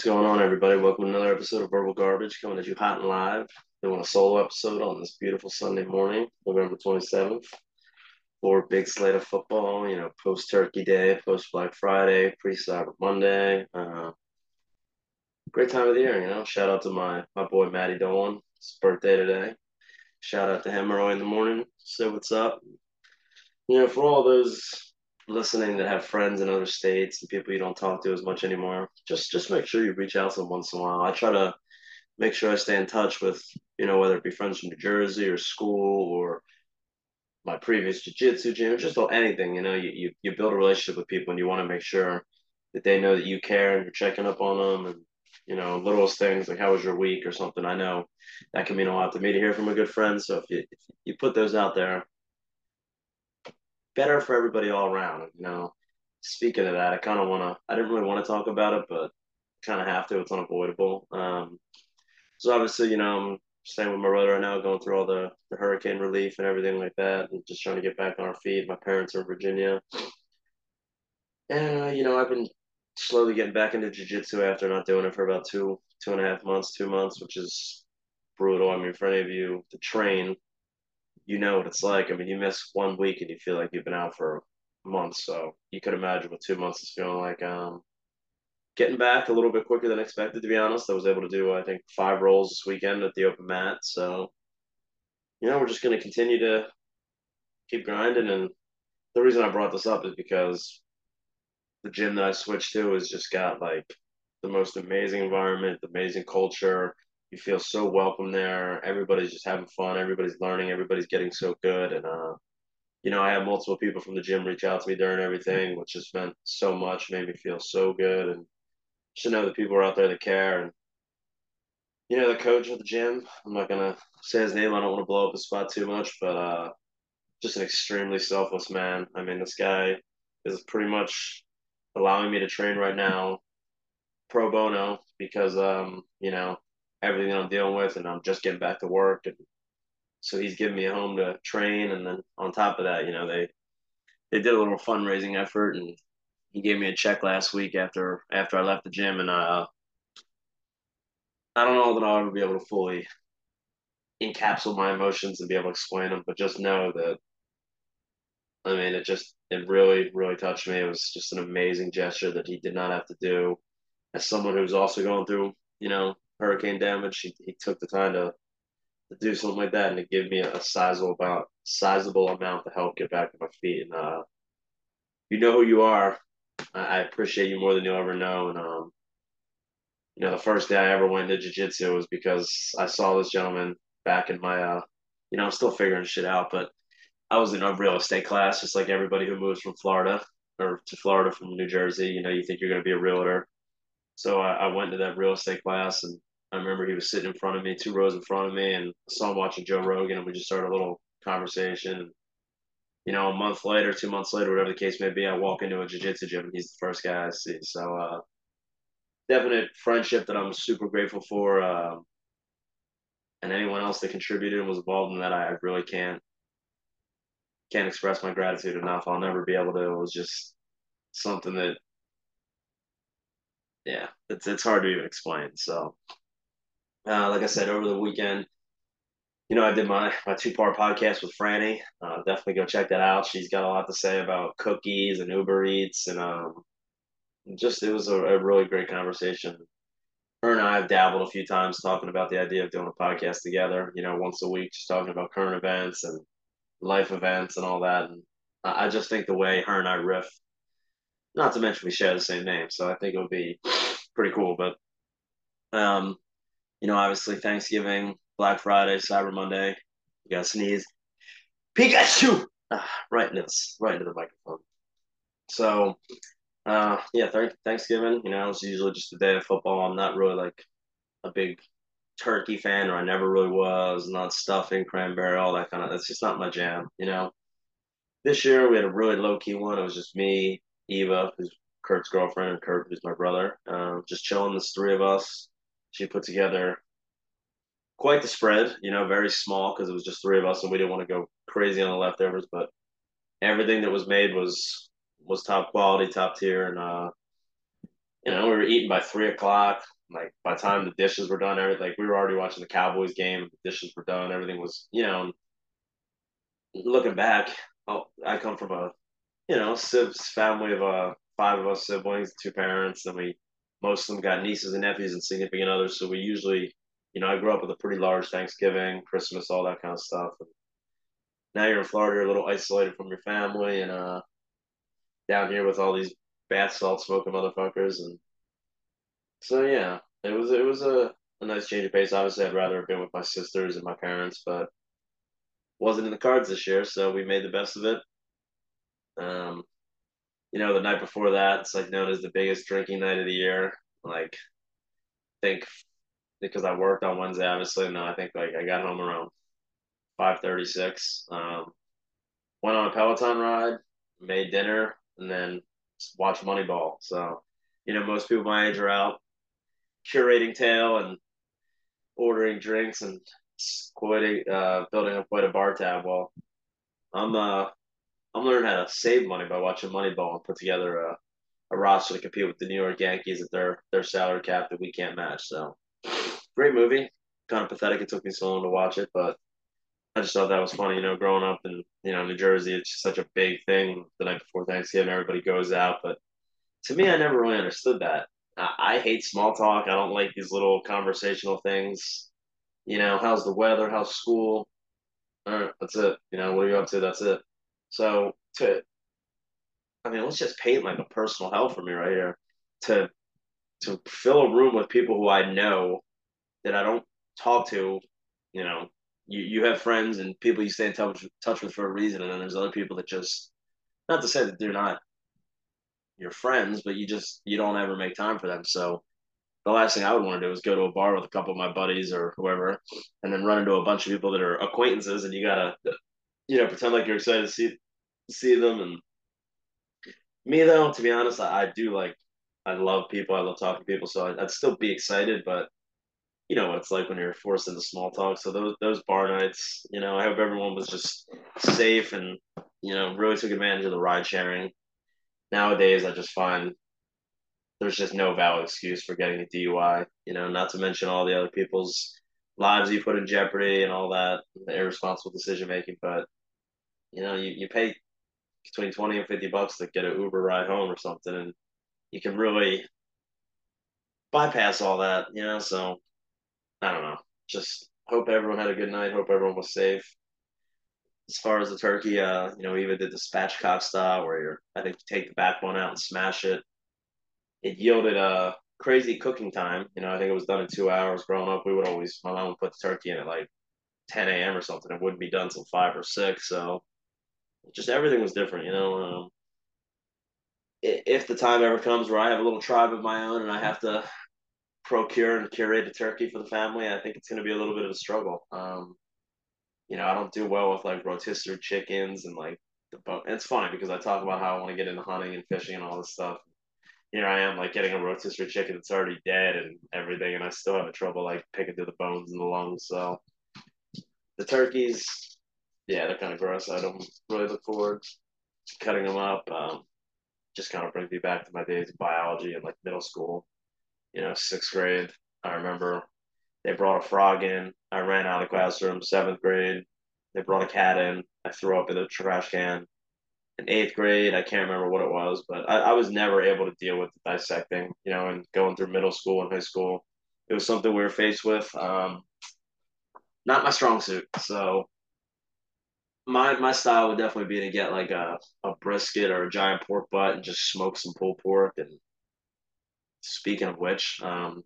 What's going on, everybody? Welcome to another episode of Verbal Garbage coming at you hot and live. Doing a solo episode on this beautiful Sunday morning, November 27th. For big slate of football, you know, post Turkey Day, post Black Friday, pre Cyber Monday. Uh, great time of the year, you know. Shout out to my my boy Matty Dolan. It's birthday today. Shout out to him early in the morning. Say what's up. You know, for all those listening that have friends in other states and people you don't talk to as much anymore, just just make sure you reach out to them once in a while. I try to make sure I stay in touch with, you know, whether it be friends from New Jersey or school or my previous jiu-jitsu gym, just anything, you know, you, you, you build a relationship with people and you want to make sure that they know that you care and you're checking up on them and, you know, littlest things like how was your week or something. I know that can mean a lot to me to hear from a good friend. So if you, if you put those out there, better for everybody all around. You know, speaking of that, I kind of want to. I didn't really want to talk about it, but kind of have to. It's unavoidable. Um, so obviously, you know, I'm staying with my brother right now, going through all the, the hurricane relief and everything like that, and just trying to get back on our feet. My parents are in Virginia, and uh, you know, I've been slowly getting back into jiu-jitsu after not doing it for about two two and a half months, two months, which is brutal. I mean, for any of you to train you know what it's like. I mean, you miss one week and you feel like you've been out for months. So you could imagine what two months is feeling like. Um, getting back a little bit quicker than expected, to be honest. I was able to do, I think, five rolls this weekend at the open mat. So, you know, we're just going to continue to keep grinding. And the reason I brought this up is because the gym that I switched to has just got like the most amazing environment, amazing culture you feel so welcome there. Everybody's just having fun. Everybody's learning. Everybody's getting so good. And, uh, you know, I had multiple people from the gym reach out to me during everything, which has meant so much, made me feel so good. And just to know that people are out there that care. And, you know, the coach of the gym, I'm not going to say his name. I don't want to blow up his spot too much, but uh, just an extremely selfless man. I mean, this guy is pretty much allowing me to train right now pro bono because, um, you know, everything that I'm dealing with, and I'm just getting back to work. And so he's giving me a home to train, and then on top of that, you know, they they did a little fundraising effort, and he gave me a check last week after after I left the gym, and uh, I don't know that I'll ever be able to fully encapsulate my emotions and be able to explain them, but just know that. I mean, it just it really really touched me. It was just an amazing gesture that he did not have to do. As someone who's also going through, you know, hurricane damage, he, he took the time to, to do something like that and to give me a, sizable amount, sizable amount to help get back to my feet. And uh, you know who you are. I, I appreciate you more than you'll ever know. And um, you know, the first day I ever went to jiu-jitsu was because I saw this gentleman back in my, uh, you know, I'm still figuring shit out, but I was in a real estate class, just like everybody who moves from Florida or to Florida from New Jersey. You know, you think you're going to be a realtor. So I, I went to that real estate class and I remember he was sitting in front of me, two rows in front of me, and I saw him watching Joe Rogan, and we just started a little conversation. You know, a month later, two months later, whatever the case may be, I walk into a jiu-jitsu gym, and he's the first guy I see. So, uh, definite friendship that I'm super grateful for. Uh, and anyone else that contributed and was involved in that, I really can't can't express my gratitude enough. I'll never be able to. It was just something that, yeah, it's it's hard to even explain. So uh, like I said, over the weekend, you know, I did my, my two part podcast with Franny. Uh, definitely go check that out. She's got a lot to say about cookies and Uber Eats. And um, just, it was a, a really great conversation. Her and I have dabbled a few times talking about the idea of doing a podcast together, you know, once a week, just talking about current events and life events and all that. And I just think the way her and I riff, not to mention we share the same name, so I think it would be pretty cool. But um, you know, obviously Thanksgiving, Black Friday, Cyber Monday. You got sneeze. Pikachu! Ah, right into this, right into the microphone. So, uh, yeah, th- Thanksgiving, you know, it's usually just a day of football. I'm not really like a big turkey fan, or I never really was. Not stuffing, cranberry, all that kind of. That's just not my jam, you know. This year we had a really low key one. It was just me, Eva, who's Kurt's girlfriend, and Kurt, who's my brother. Um, just chilling, the three of us she put together quite the spread, you know, very small because it was just three of us and we didn't want to go crazy on the leftovers, but everything that was made was was top quality, top tier, and uh, you know, we were eating by three o'clock. Like by the time the dishes were done, everything like we were already watching the Cowboys game. The dishes were done. Everything was, you know. Looking back, oh, I come from a, you know, Sibs family of uh five of us siblings, two parents, and we most of them got nieces and nephews and significant others. So we usually, you know, I grew up with a pretty large Thanksgiving, Christmas, all that kind of stuff. And now you're in Florida, you're a little isolated from your family, and uh, down here with all these bath salt smoking motherfuckers, and so yeah, it was it was a, a nice change of pace. Obviously, I'd rather have been with my sisters and my parents, but wasn't in the cards this year, so we made the best of it. Um, you know, the night before that, it's like known as the biggest drinking night of the year. Like, I think because I worked on Wednesday, obviously, no, I think like I got home around five thirty six. Um, went on a Peloton ride, made dinner, and then watched Moneyball. So, you know, most people my age are out curating tail and ordering drinks and quite uh, building up quite a bar tab. Well, I'm uh, I'm learning how to save money by watching Moneyball and put together a, a roster to compete with the New York Yankees at their their salary cap that we can't match. So, great movie. Kind of pathetic. It took me so long to watch it, but I just thought that was funny. You know, growing up in you know New Jersey, it's such a big thing. The night before Thanksgiving, everybody goes out, but to me, I never really understood that. I, I hate small talk. I don't like these little conversational things. You know, how's the weather? How's school? All right, that's it. You know, what are you up to? That's it. So to, I mean, let's just paint like a personal hell for me right here. To to fill a room with people who I know that I don't talk to, you know, you, you have friends and people you stay in touch, touch with for a reason, and then there's other people that just, not to say that they're not your friends, but you just you don't ever make time for them. So the last thing I would want to do is go to a bar with a couple of my buddies or whoever, and then run into a bunch of people that are acquaintances, and you gotta, you know, pretend like you're excited to see see them. And me though, to be honest, I, I do like I love people. I love talking to people, so I'd, I'd still be excited, but you know what it's like when you're forced into small talk. So those those bar nights, you know, I hope everyone was just safe and you know really took advantage of the ride sharing. Nowadays, I just find there's just no valid excuse for getting a DUI. You know, not to mention all the other people's lives you put in jeopardy and all that the irresponsible decision making. But you know, you, you pay between twenty and fifty bucks to get an Uber ride home or something, and you can really bypass all that. You know, so I don't know. Just hope everyone had a good night. Hope everyone was safe. As far as the turkey, uh, you know, we even did the spatchcock style where you're, I think, you take the backbone out and smash it. It yielded a crazy cooking time. You know, I think it was done in two hours. Growing up, we would always, my mom would put the turkey in at like 10 a.m. or something. It wouldn't be done till five or six. So just everything was different, you know. Um, if the time ever comes where I have a little tribe of my own and I have to procure and curate a turkey for the family, I think it's going to be a little bit of a struggle. Um, you know, I don't do well with like rotisserie chickens and like the bone. It's funny because I talk about how I want to get into hunting and fishing and all this stuff. Here I am like getting a rotisserie chicken that's already dead and everything, and I still have trouble like picking through the bones and the lungs. So the turkeys, yeah, they're kind of gross. I don't really look forward to cutting them up. Um, just kind of brings me back to my days of biology in like middle school you know, sixth grade. I remember they brought a frog in. I ran out of the classroom. Seventh grade, they brought a cat in. I threw up in the trash can. In eighth grade, I can't remember what it was, but I, I was never able to deal with dissecting, you know, and going through middle school and high school. It was something we were faced with. Um, not my strong suit. So my my style would definitely be to get like a, a brisket or a giant pork butt and just smoke some pulled pork and speaking of which, um,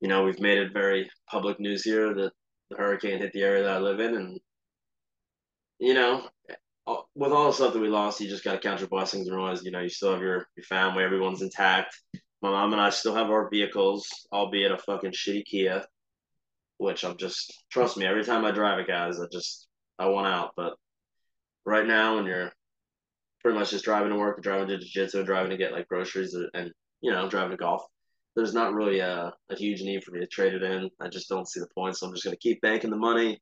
you know, we've made it very public news here that the hurricane hit the area that I live in, and you know, with all the stuff that we lost, you just got to count your blessings and realize, you know, you still have your your family, everyone's intact. My mom and I still have our vehicles, albeit a fucking shitty Kia, which I'm just trust me. Every time I drive it, guys, I just I want out. But right now, when you're pretty much just driving to work, driving to jiu-jitsu, driving to get like groceries and you know, driving to golf. There's not really a, a huge need for me to trade it in. I just don't see the point. So I'm just going to keep banking the money,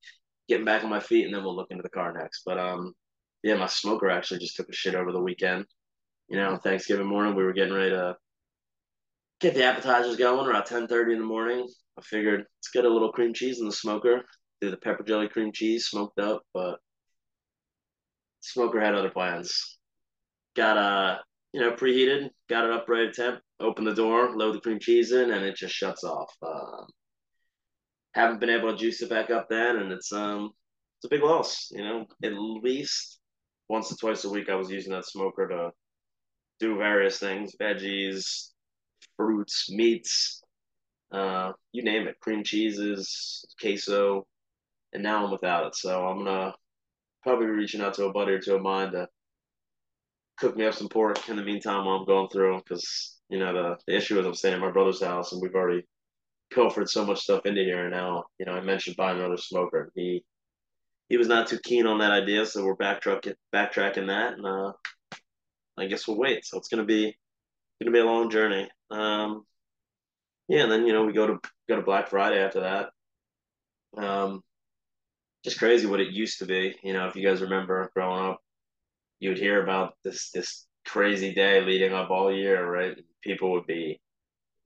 getting back on my feet, and then we'll look into the car next. But um, yeah, my smoker actually just took a shit over the weekend. You know, Thanksgiving morning, we were getting ready to get the appetizers going around ten thirty in the morning. I figured let's get a little cream cheese in the smoker. Do the pepper jelly cream cheese smoked up, but smoker had other plans. Got uh you know preheated, got it up right at temp. Open the door, load the cream cheese in, and it just shuts off. Um, haven't been able to juice it back up then, and it's um it's a big loss. You know, at least once or twice a week I was using that smoker to do various things, veggies, fruits, meats, uh, you name it, cream cheeses, queso, and now I'm without it. So I'm gonna probably be reaching out to a buddy or to a mine to cook me up some pork in the meantime while I'm going through because you know the, the issue is I'm staying at my brother's house and we've already pilfered so much stuff into here. And now you know I mentioned buying another smoker. He he was not too keen on that idea so we're backtracking backtracking that. And uh I guess we'll wait. So it's gonna be gonna be a long journey. Um yeah and then you know we go to go to Black Friday after that. Um just crazy what it used to be you know if you guys remember growing up you'd hear about this this crazy day leading up all year, right? People would be,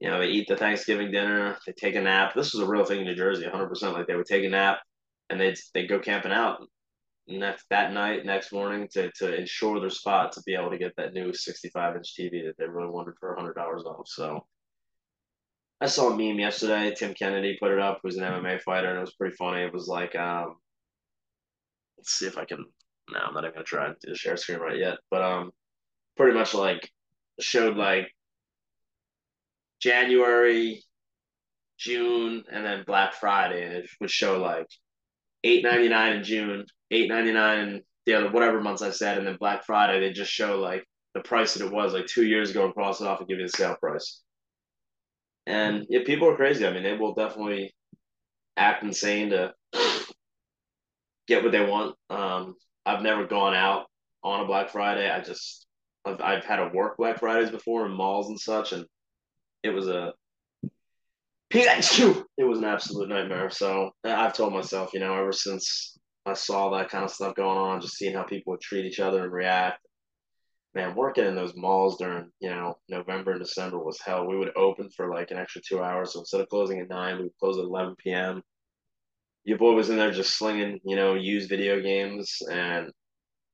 you know, they eat the Thanksgiving dinner, they take a nap. This was a real thing in New Jersey, 100%. Like they would take a nap and they'd they go camping out next that night, next morning to to ensure their spot to be able to get that new 65 inch TV that they really wanted for hundred dollars off. So I saw a meme yesterday. Tim Kennedy put it up, who's an MMA fighter, and it was pretty funny. It was like, um, let's see if I can no, I'm not even gonna try to do the share screen right yet. But um, pretty much like showed like January, June, and then Black Friday, and it would show like eight ninety nine in June, eight ninety nine in the other whatever months I said, and then Black Friday they just show like the price that it was like two years ago and cross it off and give you the sale price. And yeah, people are crazy. I mean, they will definitely act insane to get what they want. Um, I've never gone out on a Black Friday. I just I've, I've had to work Black Fridays before in malls and such, and it was a. It was an absolute nightmare. So I've told myself, you know, ever since I saw that kind of stuff going on, just seeing how people would treat each other and react. Man, working in those malls during you know November and December was hell. We would open for like an extra two hours, so instead of closing at nine, we would close at eleven p.m your boy was in there just slinging, you know, used video games, and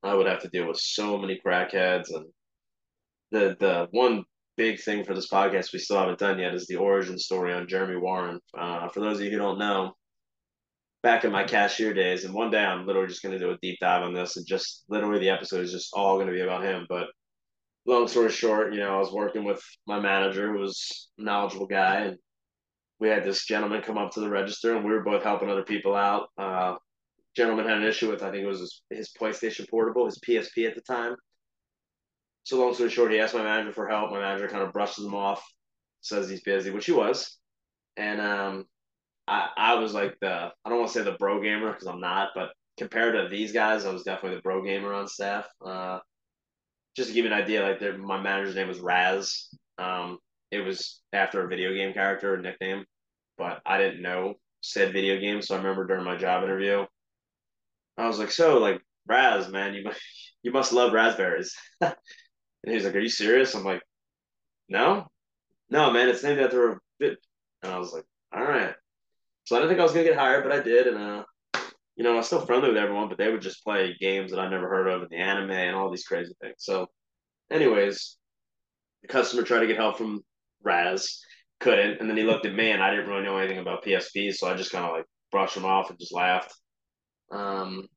I would have to deal with so many crackheads. And the the one big thing for this podcast we still haven't done yet is the origin story on Jeremy Warren. Uh, for those of you who don't know, back in my cashier days, and one day I'm literally just going to do a deep dive on this, and just literally the episode is just all going to be about him. But long story short, you know, I was working with my manager, who was a knowledgeable guy, and we had this gentleman come up to the register and we were both helping other people out. Uh, gentleman had an issue with, I think it was his, his PlayStation Portable, his PSP at the time. So long story short, he asked my manager for help. My manager kind of brushes him off, says he's busy, which he was. And um, I, I was like the, I don't want to say the bro gamer because I'm not, but compared to these guys, I was definitely the bro gamer on staff. Uh, just to give you an idea, like my manager's name was Raz. Um, it was after a video game character, a nickname but I didn't know said video game. So I remember during my job interview, I was like, "So, like, Raz, man, you must you must love raspberries." and he's like, "Are you serious?" I'm like, "No, no, man, it's named after a bit." And I was like, "All right." So I didn't think I was gonna get hired, but I did, and uh, you know, I was still friendly with everyone, but they would just play games that I never heard of and the anime and all these crazy things. So, anyways, the customer tried to get help from Raz couldn't. And then he looked at me, and I didn't really know anything about PSPs, so I just kind of like brushed him off and just laughed. Um,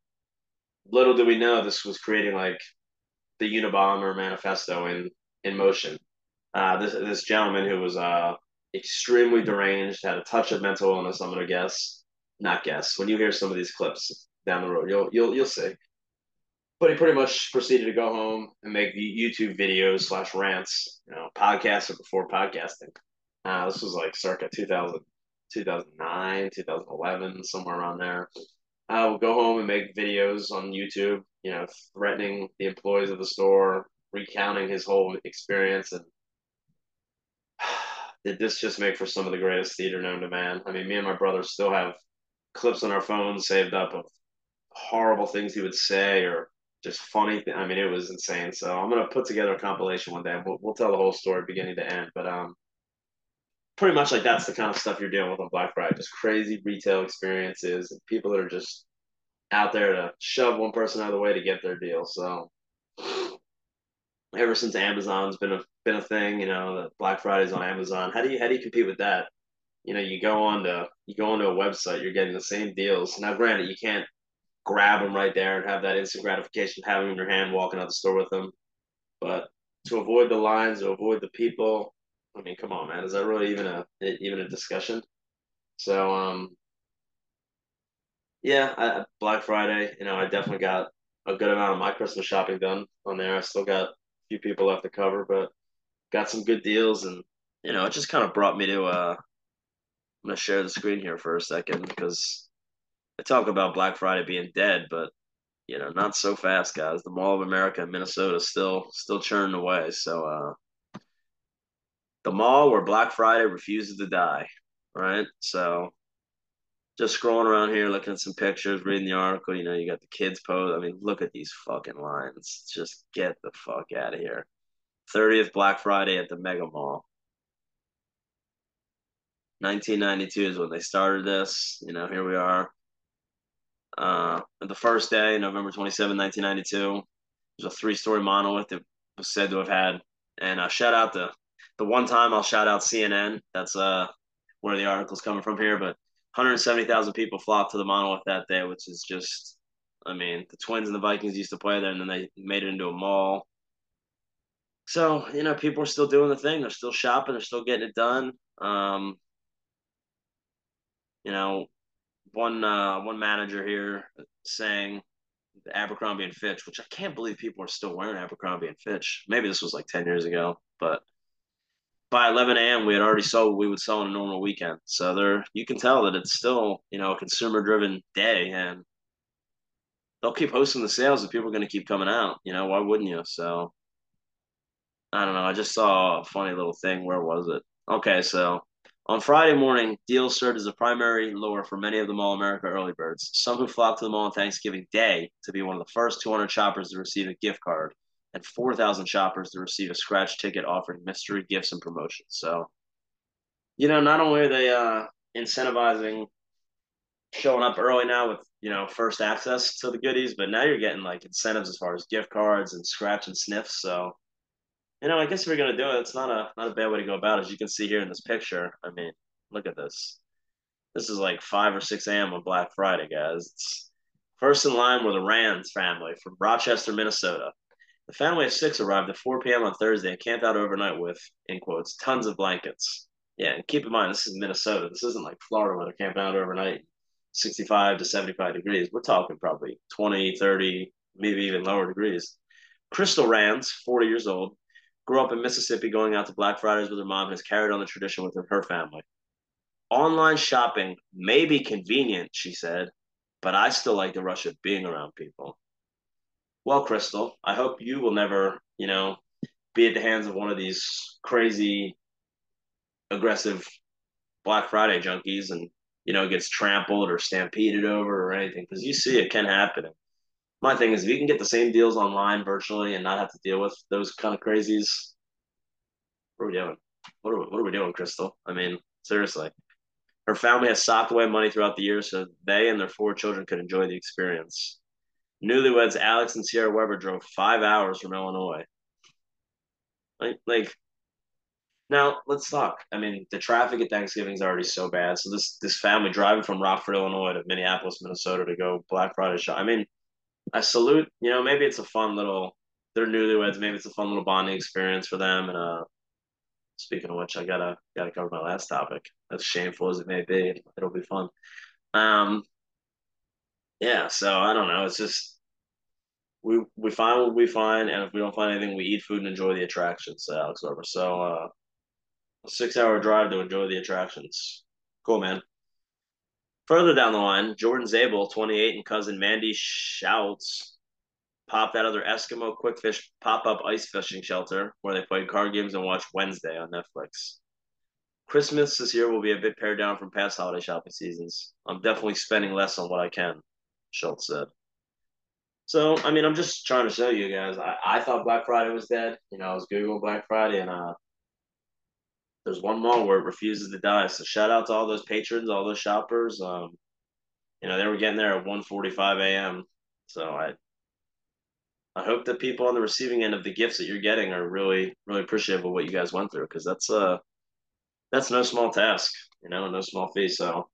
little did we know this was creating like the Unabomber manifesto in in motion. Uh, this this gentleman who was uh extremely deranged, had a touch of mental illness. I'm gonna guess, not guess. When you hear some of these clips down the road, you'll you'll you'll see. But he pretty much proceeded to go home and make the YouTube videos slash rants, you know, podcasts before podcasting. Uh, this was like circa 2000, 2009, 2011, somewhere around there. I would go home and make videos on YouTube, you know, threatening the employees of the store, recounting his whole experience. And did this just make for some of the greatest theater known to man? I mean, me and my brother still have clips on our phones saved up of horrible things he would say or just funny. I mean, it was insane. So I'm gonna put together a compilation one day. We'll, we'll tell the whole story beginning to end. But um, pretty much like that's the kind of stuff you're dealing with on Black Friday, just crazy retail experiences and people that are just out there to shove one person out of the way to get their deal. So ever since Amazon's been a been a thing, you know, Black Friday's on Amazon. How do you how do you compete with that? You know, you go on to you go onto a website, you're getting the same deals. Now, granted, you can't grab them right there and have that instant gratification of having them in your hand, walking out the store with them. But to avoid the lines, to avoid the people, I mean, come on, man, is that really even a even a discussion? So, um, yeah, I, Black Friday, you know, I definitely got a good amount of my Christmas shopping done on there. I still got a few people left to cover, but got some good deals, and you know, it just kind of brought me to. Uh, I'm gonna share the screen here for a second because I talk about Black Friday being dead, but you know, not so fast, guys. The Mall of America in Minnesota still still churning away. So, uh, the mall where Black Friday refuses to die, right? So just scrolling around here, looking at some pictures, reading the article. You know, you got the kids post. I mean, look at these fucking lines. Just get the fuck out of here. 30th Black Friday at the Mega Mall. 1992 is when they started this. You know, here we are. Uh, the first day, November 27, 1992, there's a three-story monolith that was said to have had. And uh, shout out the the one time I'll shout out CNN. That's uh where the article's coming from here, but 170,000 people flocked to the monolith that day, which is just, I mean, the Twins and the Vikings used to play there, and then they made it into a mall. So you know, people are still doing the thing. They're still shopping. They're still getting it done. Um, you know, one uh, one manager here saying the Abercrombie and Fitch, which I can't believe people are still wearing Abercrombie and Fitch. Maybe this was like ten years ago, but by 11 a.m. we had already sold we would sell on a normal weekend. So there, you can tell that it's still you know a consumer driven day, and they'll keep hosting the sales, and people are going to keep coming out. You know, why wouldn't you? So I don't know. I just saw a funny little thing. Where was it? Okay, so on Friday morning, deals served as a primary lure for many of the Mall America early birds. Some who flocked to the mall on Thanksgiving Day to be one of the first 200 shoppers to receive a gift card and 4,000 shoppers to receive a scratch ticket offering mystery gifts and promotions. So, you know, not only are they uh, incentivizing showing up early now with, you know, first access to the goodies, but now you're getting like incentives as far as gift cards and scratch and sniffs. So, you know, I guess you're gonna do it, it's not a not a bad way to go about it. As you can see here in this picture, I mean, look at this. This is like five or six a.m. on Black Friday, guys. It's first in line were the Rands family from Rochester, Minnesota. The family of six arrived at 4 p.m. on Thursday and camped out overnight with, in quotes, tons of blankets. Yeah, and keep in mind, this is Minnesota. This isn't like Florida where they're camping out overnight, 65 to 75 degrees. We're talking probably 20, 30, maybe even lower degrees. Crystal Rands, 40 years old, grew up in Mississippi going out to Black Fridays with her mom and has carried on the tradition with her family. Online shopping may be convenient, she said, but I still like the rush of being around people. Well, Crystal, I hope you will never, you know, be at the hands of one of these crazy, aggressive Black Friday junkies and, you know, gets trampled or stampeded over or anything because you see it can happen. My thing is, if you can get the same deals online virtually and not have to deal with those kind of crazies, what are we doing? What are we, what are we doing, Crystal? I mean, seriously. Her family has socked away money throughout the year so they and their four children could enjoy the experience. Newlyweds Alex and Sierra Weber drove five hours from Illinois. Like, like now let's talk. I mean, the traffic at Thanksgiving is already so bad. So this this family driving from Rockford, Illinois to Minneapolis, Minnesota to go Black Friday shop. I mean, I salute, you know, maybe it's a fun little they're newlyweds, maybe it's a fun little bonding experience for them. And uh speaking of which, I gotta gotta cover my last topic. As shameful as it may be, it'll be fun. Um yeah, so I don't know. It's just we we find what we find, and if we don't find anything, we eat food and enjoy the attractions. Alex Weber. So uh, a six-hour drive to enjoy the attractions. Cool, man. Further down the line, Jordan Zabel, 28, and cousin Mandy Schultz popped that other Eskimo Quickfish pop-up ice fishing shelter where they played card games and watched Wednesday on Netflix. Christmas this year will be a bit pared down from past holiday shopping seasons. I'm definitely spending less on what I can, Schultz said. So, I mean, I'm just trying to show you guys. I, I thought Black Friday was dead. You know, I was Googling Black Friday and uh, there's one mall where it refuses to die. So shout out to all those patrons, all those shoppers. Um, you know, they were getting there at 1:45 a.m. So I I hope that people on the receiving end of the gifts that you're getting are really really appreciative of what you guys went through because that's uh that's no small task, you know, no small fee. So,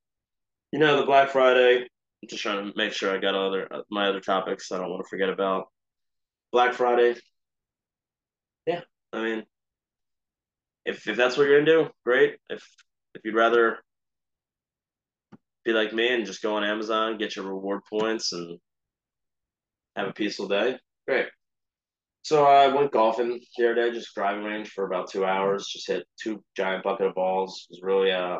you know, the Black Friday. I'm just trying to make sure I got other my other topics. I don't want to forget about Black Friday. Yeah, I mean, if if that's what you're into, great. If if you'd rather be like me and just go on Amazon, get your reward points, and have a peaceful day, great. So I went golfing the other day, just driving range for about two hours. Just hit two giant bucket of balls. It was really uh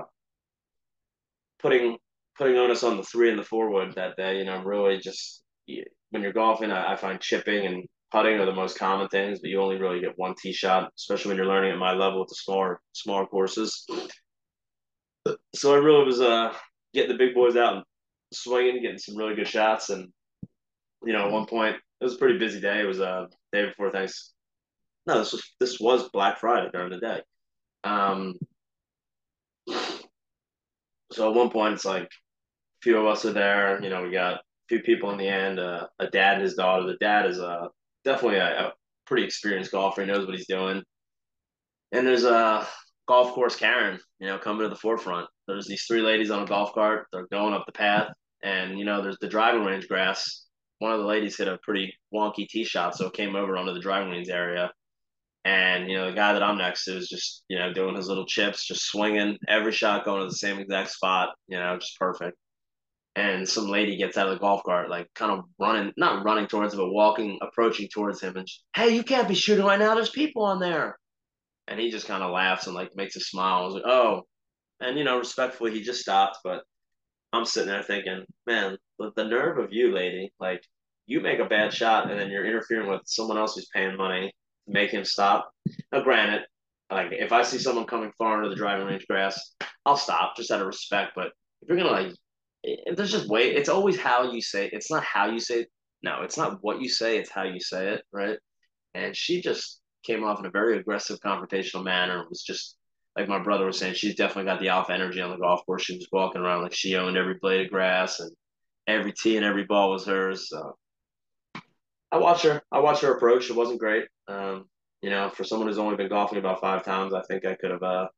putting putting onus on the three and the four wood that day. You know, really just when you're golfing, I, I find chipping and putting are the most common things, but you only really get one tee shot, especially when you're learning at my level with the smaller smaller courses. So I really was uh getting the big boys out and swinging, getting some really good shots, and you know, at one point it was a pretty busy day. It was a uh, day before thanks. No, this was this was Black Friday during the day. Um, so at one point it's like a few of us are there. You know, we got a few people in the end. Uh, a dad and his daughter. The dad is a definitely a, a pretty experienced golfer. He knows what he's doing. And there's a golf course Karen, you know, coming to the forefront. There's these three ladies on a golf cart. They're going up the path, and you know, there's the driving range grass. One of the ladies hit a pretty wonky tee shot, so it came over onto the driving range area. And you know, the guy that I'm next to is just you know doing his little chips, just swinging every shot going to the same exact spot. You know, just perfect and some lady gets out of the golf cart, like kind of running, not running towards him, but walking, approaching towards him, and she, hey, you can't be shooting right now. There's people on there, and he just kind of laughs and like makes a smile. I was like, oh, and you know, respectfully, he just stopped, but I'm sitting there thinking, man, the, the nerve of you, lady, like you make a bad shot and then you're interfering with someone else who's paying money to make him stop. Now, granted, like if I see someone coming far into the driving range grass, I'll stop just out of respect. But if you're gonna like it, there's just way it's always how you say it. it's not how you say it. no it's not what you say it's how you say it right and she just came off in a very aggressive confrontational manner It was just like my brother was saying she's definitely got the alpha energy on the golf course she was walking around like she owned every blade of grass and every tee and every ball was hers so i watched her i watched her approach it wasn't great um, you know for someone who's only been golfing about five times i think i could have uh,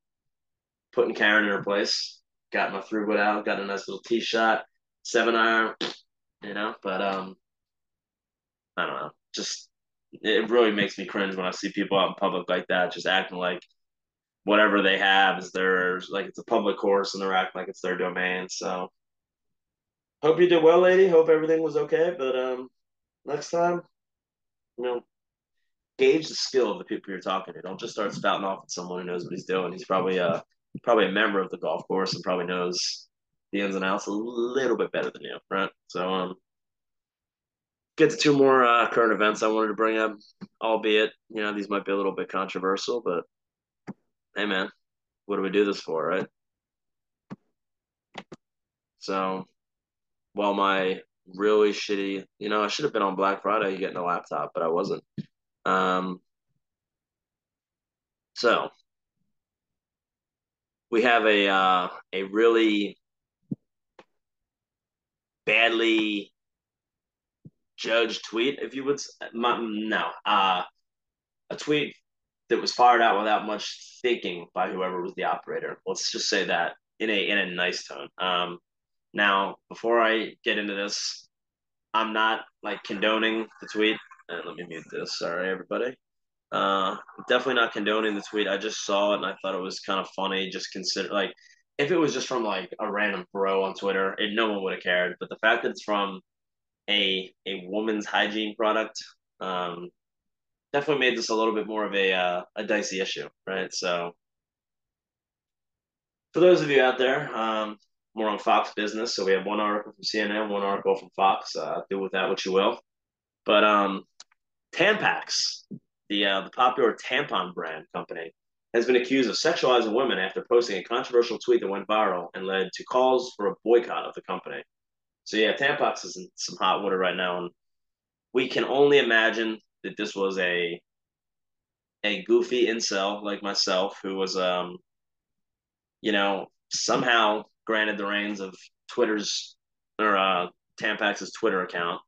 put in karen in her place got my wood out, got a nice little tee shot, seven iron, you know. But um, I don't know, just it really makes me cringe when I see people out in public like that, just acting like whatever they have is theirs, like it's a public course, and they're acting like it's their domain. So, hope you did well, lady. Hope everything was okay. But um, next time, you know, gauge the skill of the people you're talking to. Don't just start spouting off at someone who knows what he's doing. He's probably uh probably a member of the golf course and probably knows the ins and outs a little bit better than you, right? So, um, get to two more uh, current events I wanted to bring up, albeit you know these might be a little bit controversial, but hey, man, what do we do this for, right? So, while my really shitty, you know, I should have been on Black Friday getting a laptop, but I wasn't. Um, so we have a uh, a really badly judged tweet, if you would. No, uh, a tweet that was fired out without much thinking by whoever was the operator. Let's just say that in a in a nice tone. Um, now, before I get into this, I'm not like condoning the tweet. And let me mute this. Sorry, everybody. Uh, definitely not condoning the tweet. I just saw it and I thought it was kind of funny. Just consider like if it was just from like a random bro on Twitter, it, no one would have cared. But the fact that it's from a a woman's hygiene product um, definitely made this a little bit more of a uh, a dicey issue, right? So for those of you out there, um, more on Fox Business. So we have one article from CNN, one article from Fox. Uh, do with that what you will. But um, Tampax the uh, the popular tampon brand company, has been accused of sexualizing women after posting a controversial tweet that went viral and led to calls for a boycott of the company. So yeah, Tampax is in some hot water right now, and we can only imagine that this was a a goofy incel like myself who was um you know, somehow granted the reins of Twitter's or uh, Tampax's Twitter account,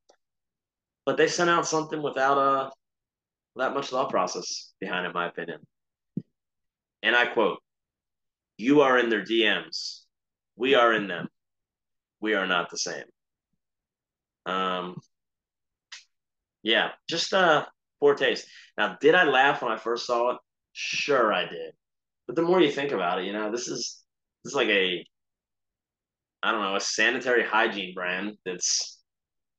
but they sent out something without uh that much thought process behind it, in my opinion. And I quote, "You are in their DMs, we are in them. We are not the same." Um, yeah, just uh poor taste. Now, did I laugh when I first saw it? Sure, I did. But the more you think about it, you know, this is this is like a I don't know, a sanitary hygiene brand that's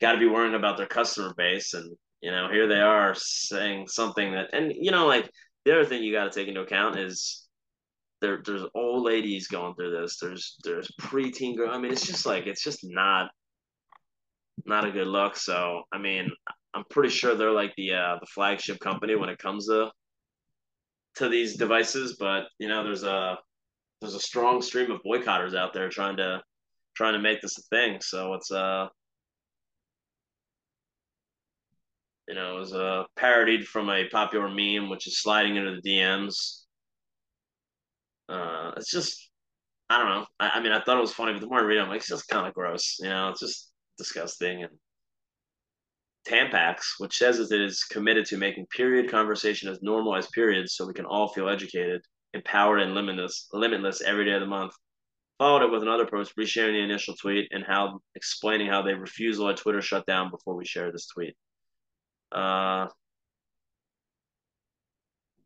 got to be worrying about their customer base. And, you know, here they are saying something that, and, you know, like the other thing you got to take into account is there, there's old ladies going through this. There's, there's preteen girl. I mean, it's just like, it's just not, not a good look. So, I mean, I'm pretty sure they're like the, uh, the flagship company when it comes to, to these devices, but you know, there's a, there's a strong stream of boycotters out there trying to trying to make this a thing. So it's uh you know, it was uh, parodied from a popular meme, which is sliding into the DMs. Uh, it's just, I don't know. I, I, mean, I thought it was funny, but the more I read it, I'm like, it's just kind of gross. You know, it's just disgusting. And Tampax, which says that it is committed to making period conversation as normal as periods so we can all feel educated, empowered, and limitless, limitless every day of the month followed it with another post resharing the initial tweet and how explaining how they refused to let Twitter shut down before we share this tweet. Uh,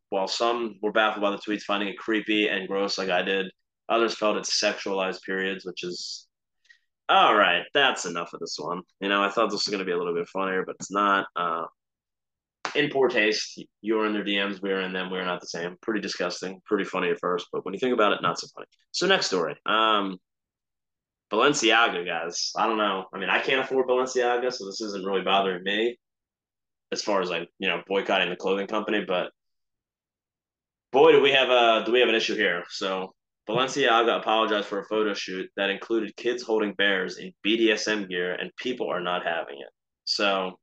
while some were baffled by the tweets, finding it creepy and gross like I did, others felt it sexualized periods, which is all right. That's enough of this one. You know, I thought this was going to be a little bit funnier, but it's not. Uh, in poor taste. You were in their DMs, we were in them. We are not the same. Pretty disgusting. Pretty funny at first, but when you think about it, not so funny. So next story. Um, Balenciaga, guys. I don't know. I mean, I can't afford Balenciaga, so this isn't really bothering me as far as like you know boycotting the clothing company. But boy, do we have a do we have an issue here? So Balenciaga apologized for a photo shoot that included kids holding bears in BDSM gear, and people are not having it. So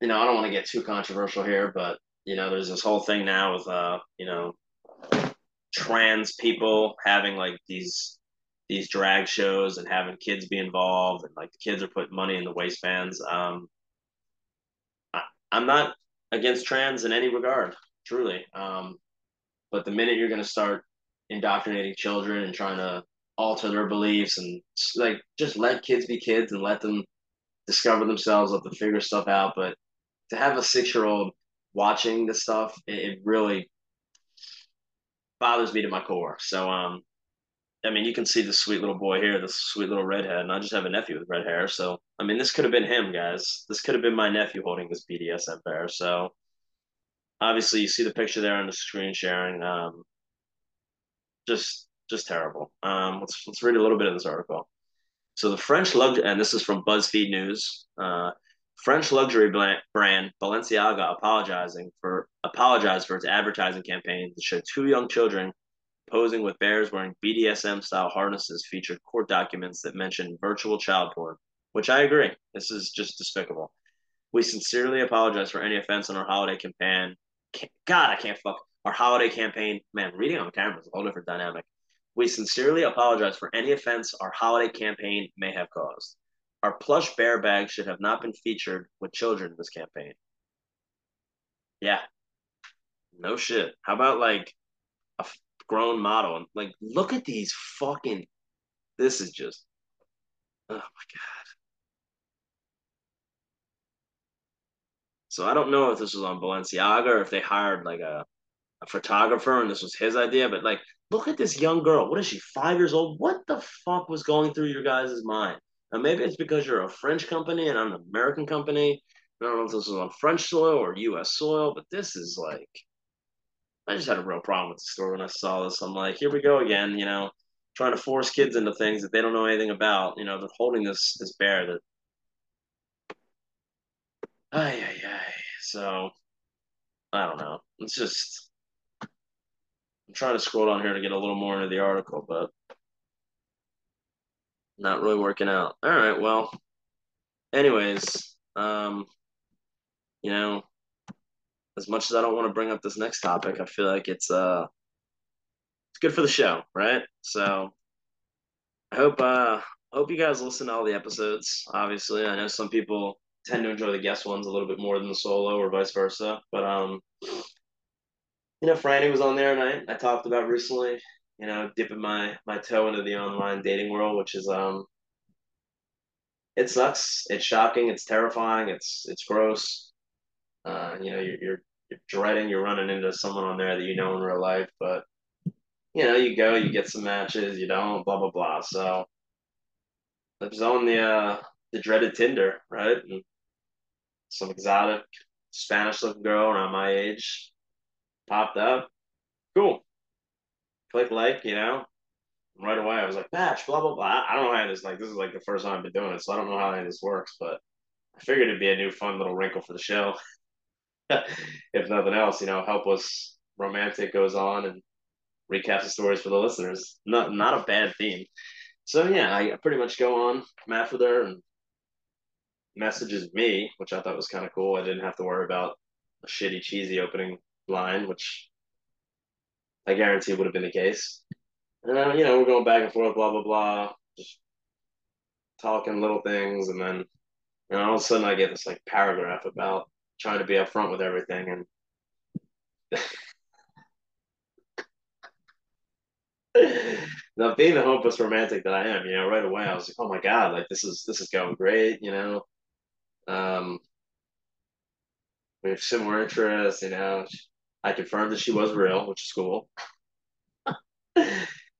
you know, I don't want to get too controversial here, but you know, there's this whole thing now with uh, you know, trans people having like these these drag shows and having kids be involved and like the kids are putting money in the waistbands. Um, I'm not against trans in any regard, truly. Um, but the minute you're going to start indoctrinating children and trying to alter their beliefs and like just let kids be kids and let them discover themselves, let them figure stuff out. But to have a six year old watching this stuff, it, it, really bothers me to my core. So, um, I mean, you can see the sweet little boy here, the sweet little redhead, and I just have a nephew with red hair. So, I mean, this could have been him, guys. This could have been my nephew holding this BDSM bear. So, obviously, you see the picture there on the screen sharing. Um, just, just terrible. Um, let's let's read a little bit of this article. So the French loved, and this is from BuzzFeed News. Uh, French luxury brand Balenciaga apologizing for apologized for its advertising campaign to show two young children posing with bears wearing BDSM style harnesses featured court documents that mention virtual child porn, which I agree. This is just despicable. We sincerely apologize for any offense on our holiday campaign. God, I can't fuck our holiday campaign. Man, reading on camera is a whole different dynamic. We sincerely apologize for any offense our holiday campaign may have caused. Our plush bear bag should have not been featured with children in this campaign. Yeah. No shit. How about like grown model? Like, look at these fucking. This is just. Oh my god. So I don't know if this was on Balenciaga or if they hired like a, a photographer and this was his idea, but like, look at this young girl. What is she? Five years old? What the fuck was going through your guys' mind? Now, maybe it's because you're a French company and I'm an American company. I don't know if this is on French soil or U.S. soil, but this is like, I just had a real problem with the store when I saw this. I'm like, here we go again, you know, trying to force kids into things that they don't know anything about. You know, they're holding this this bear that, ay ay ay. So, I don't know. It's just, I'm trying to scroll down here to get a little more into the article, but not really working out. All right, well, anyways, um, you know, as much as I don't want to bring up this next topic, I feel like it's uh it's good for the show, right? So I hope uh hope you guys listen to all the episodes. Obviously, I know some people tend to enjoy the guest ones a little bit more than the solo or vice versa. But um, you know, Franny was on there, and I I talked about recently. You know, dipping my my toe into the online dating world, which is um, it sucks. It's shocking. It's terrifying. It's it's gross. Uh, you know, you're, you're you're dreading you're running into someone on there that you know in real life, but you know, you go, you get some matches, you don't, blah blah blah. So it was on the uh the dreaded Tinder, right? And some exotic Spanish looking girl around my age popped up. Cool. Click like, you know. right away I was like, match, blah blah blah. I don't know how this like this is like the first time I've been doing it, so I don't know how any of this works, but I figured it'd be a new fun little wrinkle for the show. if nothing else, you know, help us romantic goes on and recaps the stories for the listeners. Not not a bad theme. So yeah, I pretty much go on math with her and messages me, which I thought was kind of cool. I didn't have to worry about a shitty, cheesy opening line, which I guarantee would have been the case. And then, you know, we're going back and forth, blah, blah, blah, just talking little things. And then, know, all of a sudden I get this like paragraph about trying to be upfront with everything. And now being the hopeless romantic that I am, you know, right away I was like, oh my God, like this is, this is going great, you know? Um, we have similar interests, you know. I confirmed that she was real, which is cool.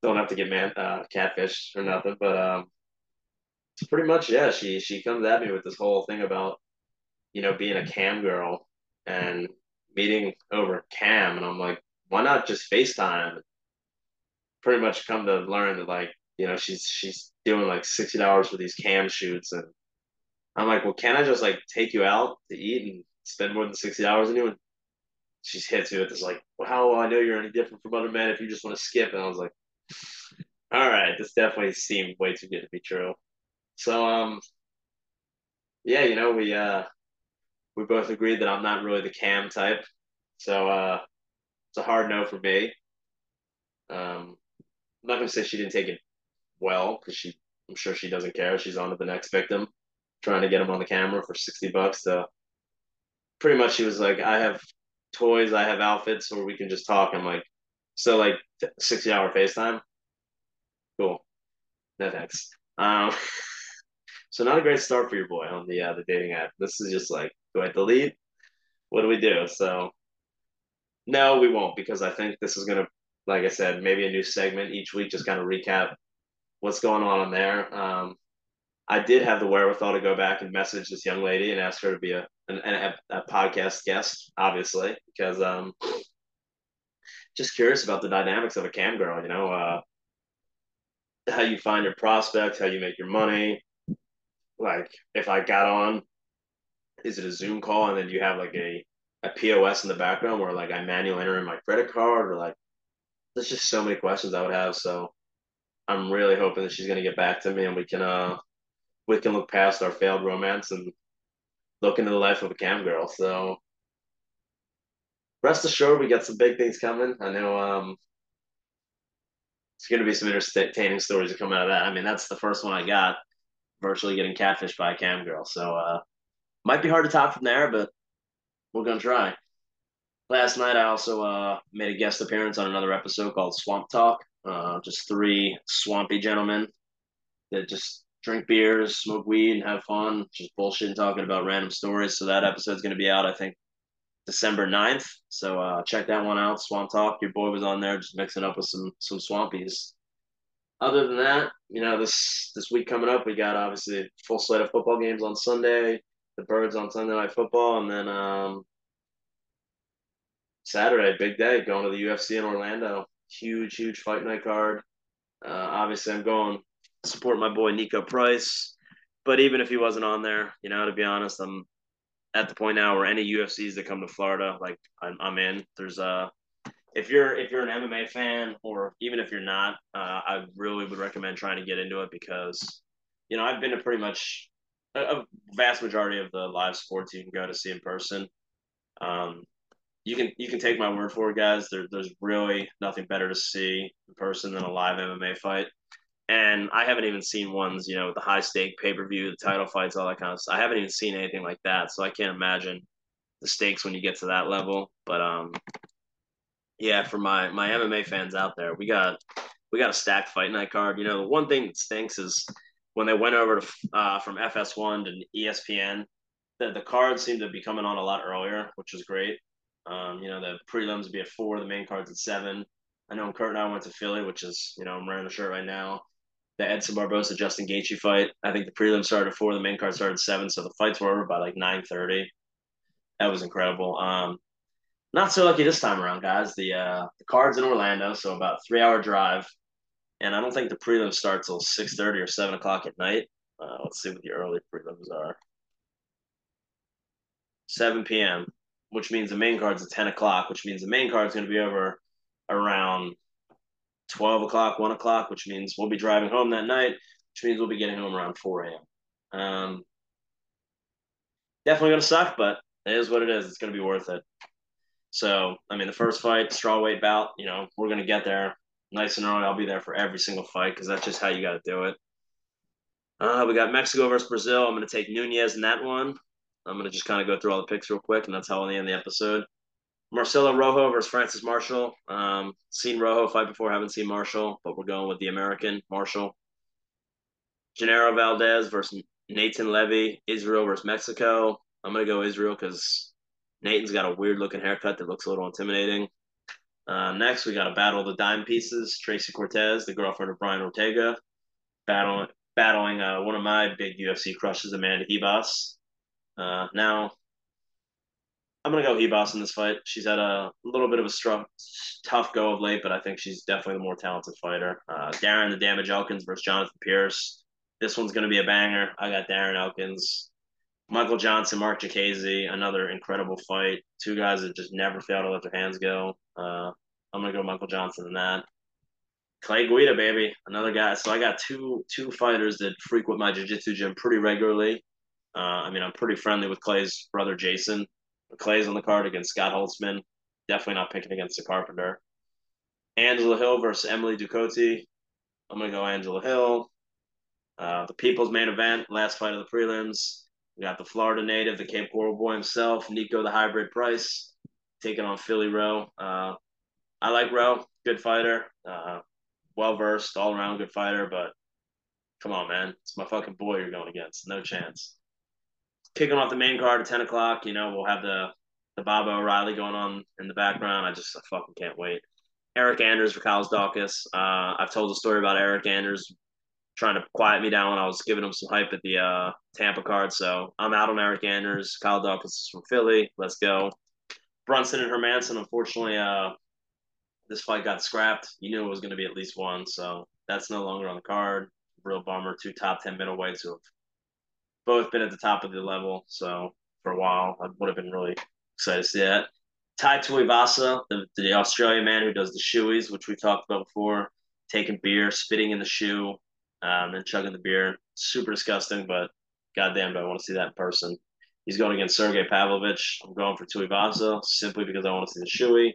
Don't have to get man uh, catfish or nothing, but um, pretty much yeah. She she comes at me with this whole thing about you know being a cam girl and meeting over cam, and I'm like, why not just FaceTime? Pretty much come to learn that like you know she's she's doing like sixty dollars for these cam shoots and I'm like, well, can I just like take you out to eat and spend more than sixty dollars on you? And she's hit to it. It's like, well, how will I know you're any different from other men if you just want to skip? And I was like, all right, this definitely seemed way too good to be true. So, um, yeah, you know, we uh, we both agreed that I'm not really the cam type. So, uh, it's a hard no for me. Um, I'm not gonna say she didn't take it well because she, I'm sure she doesn't care. She's on to the next victim trying to get him on the camera for 60 bucks to pretty much she was like, I have toys, I have outfits, or we can just talk. I'm like, so like 60 hour FaceTime? Cool. No thanks. Um, so not a great start for your boy on the uh, the dating app. This is just like, do I delete? What do we do? So no, we won't because I think this is gonna, like I said, maybe a new segment each week, just kind of recap what's going on in there. Um, I did have the wherewithal to go back and message this young lady and ask her to be a an, a, a podcast guest, obviously, because um, just curious about the dynamics of a cam girl. You know, uh, how you find your prospects, how you make your money. Like, if I got on, is it a Zoom call and then you have like a a POS in the background where like I manually enter in my credit card or like there's just so many questions I would have. So I'm really hoping that she's gonna get back to me and we can uh we can look past our failed romance and look into the life of a cam girl. So rest assured, we got some big things coming. I know um, it's to be some entertaining stories that come out of that. I mean, that's the first one I got, virtually getting catfished by a cam girl. So uh, might be hard to top from there, but we're to try. Last night, I also uh, made a guest appearance on another episode called Swamp Talk. Uh, just three swampy gentlemen that just drink beers, smoke weed, and have fun, just bullshit and talking about random stories. So that episode's to be out, I think, December 9th. So uh, check that one out. Swamp Talk. Your boy was on there, just mixing up with some some swampies. Other than that, you know, this this week coming up, we got obviously full slate of football games on Sunday. The Birds on Sunday Night Football, and then um, Saturday, big day, going to the UFC in Orlando. Huge, huge fight night card. Uh, obviously, I'm going support my boy Niko Price. But even if he wasn't on there, you know, to be honest, I'm at the point now where any UFCs that come to Florida, like I'm, I'm in. There's a if you're if you're an MMA fan, or even if you're not, uh, I really would recommend trying to get into it because, you know, I've been to pretty much a, vast majority of the live sports you can go to see in person. Um, you can you can take my word for it, guys. There, there's really nothing better to see in person than a live MMA fight. And I haven't even seen ones, you know, the high stake pay per view, the title fights, all that kind of stuff. I haven't even seen anything like that, so I can't imagine the stakes when you get to that level. But um, yeah, for my my MMA fans out there, we got we got a stacked fight night card. You know, the one thing that stinks is when they went over to uh, from FS1 to ESPN, the the cards seemed to be coming on a lot earlier, which is great. Um, you know, the prelims would be at four, the main cards at seven. I know Kurt and I went to Philly, which is you know I'm wearing the shirt right now. The Edson Barboza Justin Gaethje fight. I think the prelims started at four, the main card started at seven, so the fights were over by like nine thirty. That was incredible. Um, not so lucky this time around, guys. The uh, the cards in Orlando, so about three hour drive, and I don't think the prelim starts till six thirty or seven o'clock at night. Uh, let's see what the early prelims are. Seven p.m., which means the main card's at ten o'clock, which means the main card's going to be over around twelve o'clock, one o'clock, which means we'll be driving home that night, which means we'll be getting home around four a.m. Um, definitely going to suck, but it is what it is. It's going to be worth it. So, I mean, the first fight, strawweight bout, you know, we're going to get there nice and early. I'll be there for every single fight because that's just how you got to do it. Uh, we got Mexico versus Brazil. I'm going to take Nunez in that one. I'm going to just kind of go through all the picks real quick, and that's how I'll end the episode. Marcelo Rojo versus Francis Marshall. Um, seen Rojo fight before, haven't seen Marshall, but we're going with the American Marshall. Genaro Valdez versus Nathan Levy. Israel versus Mexico. I'm going to go Israel because Nathan's got a weird looking haircut that looks a little intimidating. Uh, next, we got a battle of the dime pieces. Tracy Cortez, the girlfriend of Brian Ortega, battling battling uh, one of my big UFC crushes, Amanda Ribas. Uh, now, I'm gonna go Ribas in this fight. She's had a little bit of a stru- tough go of late, but I think she's definitely the more talented fighter. Uh, Darren the Damage Elkins versus Jonathan Pearce. This one's gonna be a banger. I got Darren Elkins. Michael Johnson, Marc Diakiese, another incredible fight. Two guys that just never fail to let their hands go. Uh, I'm gonna go Michael Johnson in that. Clay Guida, baby, another guy. So I got two two fighters that frequent my jiu-jitsu gym pretty regularly. Uh, I mean, I'm pretty friendly with Clay's brother Jason. Clay's on the card against Scott Holtzman. Definitely not picking against the Carpenter. Angela Hill versus Emily Ducote. I'm gonna go Angela Hill. Uh, the people's main event, last fight of the prelims. We got the Florida native, the Cape Coral boy himself, Niko the hybrid Price, taking on Philly Rowe. Uh, I like Rowe, good fighter, uh, well versed, all around good fighter, but come on, man. It's my fucking boy you're going against. No chance. Kicking off the main card at 10 o'clock, you know, we'll have the, the Baba O'Riley going on in the background. I just I fucking can't wait. Eryk Anders for Kyle's Daukaus. Uh, I've told the story about Eryk Anders trying to quiet me down when I was giving him some hype at the uh, Tampa card. So I'm out on Eryk Anders. Kyle Daukaus is from Philly. Let's go. Brunson and Hermansson, unfortunately, uh, this fight got scrapped. You knew it was going to be at least one, so that's no longer on the card. Real bummer. Two top 10 middleweights who have both been at the top of the level. So for a while, I would have been really excited to see that. Tai Tuivasa, the, the Australian man who does the shoeies, which we talked about before, taking beer, spitting in the shoe, um, and chugging the beer. Super disgusting, but goddamn, do I want to see that in person. He's going against Sergey Pavlovich. I'm going for Tuivasa simply because I want to see the shoey.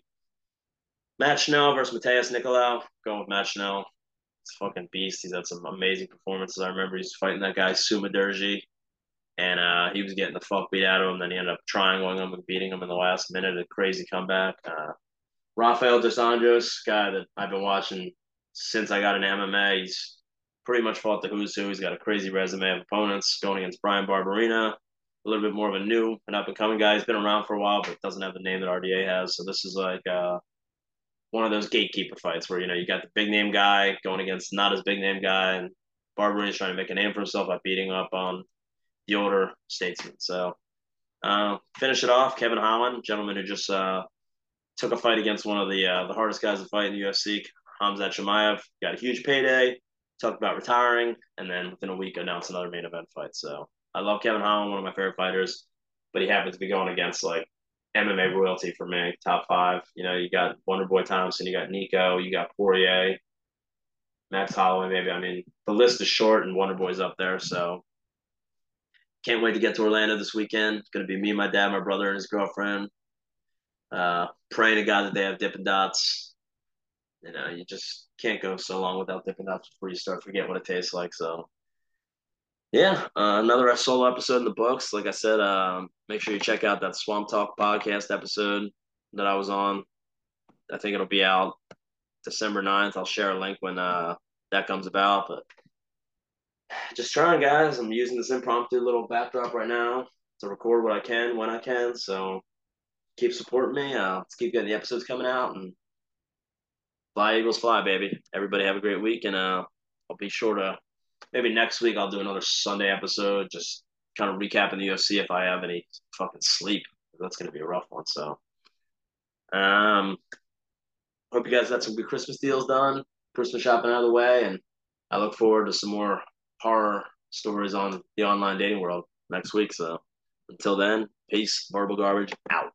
Matt Schnell versus Matheus Nicolau. Going with Matt Schnell. It's fucking beast. He's had some amazing performances. I remember he's fighting that guy Sumudaerji, and uh, he was getting the fuck beat out of him. Then he ended up triangling him and beating him in the last minute. A crazy comeback. Uh, Rafael dos Anjos, guy that I've been watching since I got an MMA. He's pretty much fought the who's who. He's got a crazy resume of opponents going against Bryan Barberena, a little bit more of a new and up and coming guy. He's been around for a while, but doesn't have the name that RDA has. So this is like uh, one of those gatekeeper fights where you know you got the big name guy going against not as big name guy, and Barberena's trying to make a name for himself by beating up on the older statesman. So uh, finish it off, Kevin Holland, gentleman who just uh, took a fight against one of the uh, the hardest guys to fight in the UFC, Khamzat Chimaev, got a huge payday talked about retiring, and then within a week announced another main event fight. So I love Kevin Holland, one of my favorite fighters, but he happens to be going against like MMA royalty for me, top five. You know, you got Wonder Boy Thompson, you got Niko, you got Poirier, Max Holloway, maybe. I mean, the list is short, and Wonder Boy's up there. So can't wait to get to Orlando this weekend. It's gonna be me, my dad, my brother, and his girlfriend. Uh, praying to God that they have Dippin' Dots. You know, you just can't go so long without Dippin' Dots before you start forget what it tastes like. So, yeah, uh, another solo episode in the books. Like I said, um, make sure you check out that Swamp Talk podcast episode that I was on. I think it'll be out December 9th. I'll share a link when uh, that comes about. But just trying, guys. I'm using this impromptu little backdrop right now to record what I can when I can. So keep supporting me. Uh, let's keep getting the episodes coming out and fly Eagles fly, baby. Everybody have a great week, and uh, I'll be sure to maybe next week I'll do another Sunday episode, just kind of recapping the UFC if I have any fucking sleep. That's gonna be a rough one. So, um, hope you guys had some good Christmas deals done, Christmas shopping out of the way, and I look forward to some more horror stories on the online dating world next week. So, until then, peace. Verbal garbage out.